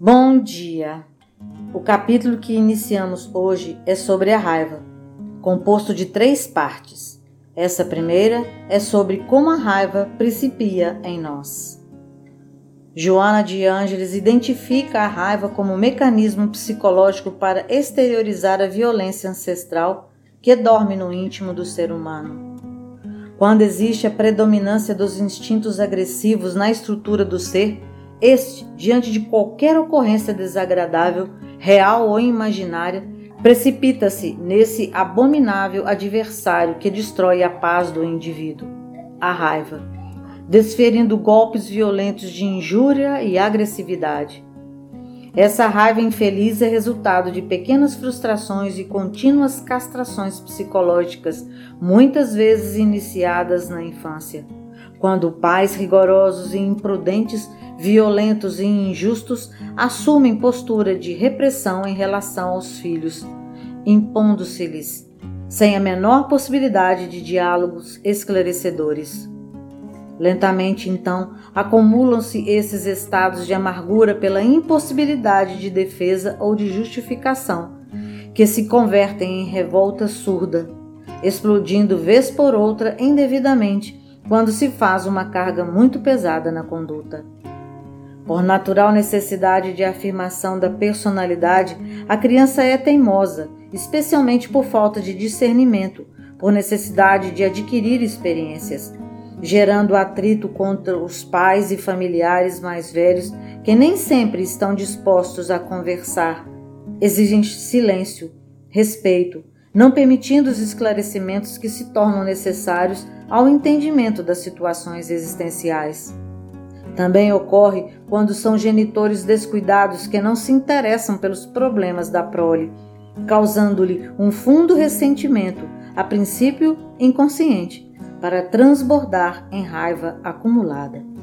Bom dia! O capítulo que iniciamos hoje é sobre a raiva, composto de três partes. Essa primeira é sobre como a raiva principia em nós. Joana de Ângeles identifica a raiva como um mecanismo psicológico para exteriorizar a violência ancestral que dorme no íntimo do ser humano. Quando existe a predominância dos instintos agressivos na estrutura do ser, este, diante de qualquer ocorrência desagradável, real ou imaginária, precipita-se nesse abominável adversário que destrói a paz do indivíduo, a raiva, desferindo golpes violentos de injúria e agressividade. Essa raiva infeliz é resultado de pequenas frustrações e contínuas castrações psicológicas, muitas vezes iniciadas na infância, quando pais rigorosos e imprudentes violentos e injustos assumem postura de repressão em relação aos filhos, impondo-se-lhes, sem a menor possibilidade de diálogos esclarecedores. Lentamente, então, acumulam-se esses estados de amargura pela impossibilidade de defesa ou de justificação, que se convertem em revolta surda, explodindo vez por outra indevidamente quando se faz uma carga muito pesada na conduta. Por natural necessidade de afirmação da personalidade, a criança é teimosa, especialmente por falta de discernimento, por necessidade de adquirir experiências, gerando atrito contra os pais e familiares mais velhos que nem sempre estão dispostos a conversar. Exigem silêncio, respeito, não permitindo os esclarecimentos que se tornam necessários ao entendimento das situações existenciais. Também ocorre quando são genitores descuidados que não se interessam pelos problemas da prole, causando-lhe um fundo ressentimento, a princípio inconsciente, para transbordar em raiva acumulada.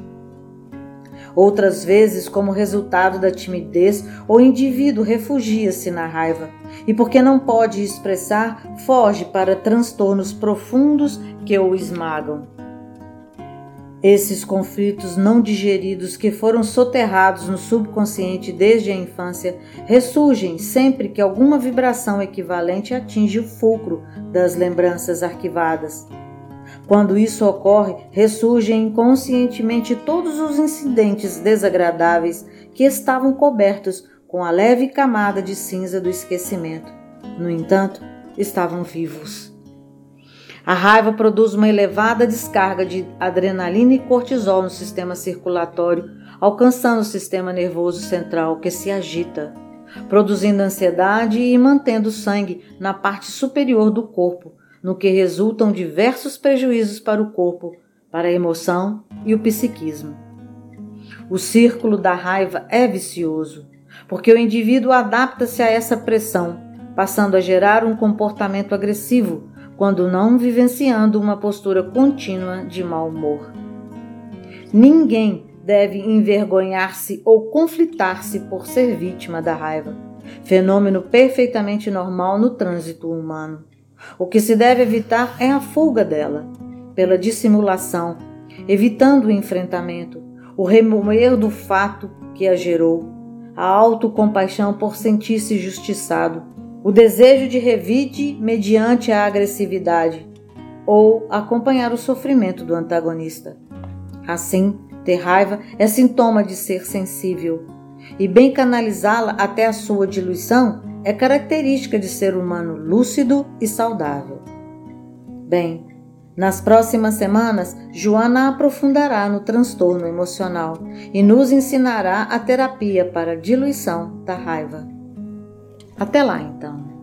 Outras vezes, como resultado da timidez, o indivíduo refugia-se na raiva e, porque não pode expressar, foge para transtornos profundos que o esmagam. Esses conflitos não digeridos que foram soterrados no subconsciente desde a infância ressurgem sempre que alguma vibração equivalente atinge o fulcro das lembranças arquivadas. Quando isso ocorre, ressurgem inconscientemente todos os incidentes desagradáveis que estavam cobertos com a leve camada de cinza do esquecimento. No entanto, estavam vivos. A raiva produz uma elevada descarga de adrenalina e cortisol no sistema circulatório, alcançando o sistema nervoso central que se agita, produzindo ansiedade e mantendo o sangue na parte superior do corpo, no que resultam diversos prejuízos para o corpo, para a emoção e o psiquismo. O círculo da raiva é vicioso, porque o indivíduo adapta-se a essa pressão, passando a gerar um comportamento agressivo quando não vivenciando uma postura contínua de mau humor. Ninguém deve envergonhar-se ou conflitar-se por ser vítima da raiva, fenômeno perfeitamente normal no trânsito humano. O que se deve evitar é a fuga dela, pela dissimulação, evitando o enfrentamento, o remoer do fato que a gerou, a autocompaixão por sentir-se justiçado o desejo de revide mediante a agressividade ou acompanhar o sofrimento do antagonista. Assim, ter raiva é sintoma de ser sensível, e bem canalizá-la até a sua diluição é característica de ser humano lúcido e saudável. Bem, nas próximas semanas, Joana aprofundará no transtorno emocional e nos ensinará a terapia para a diluição da raiva. Até lá, então.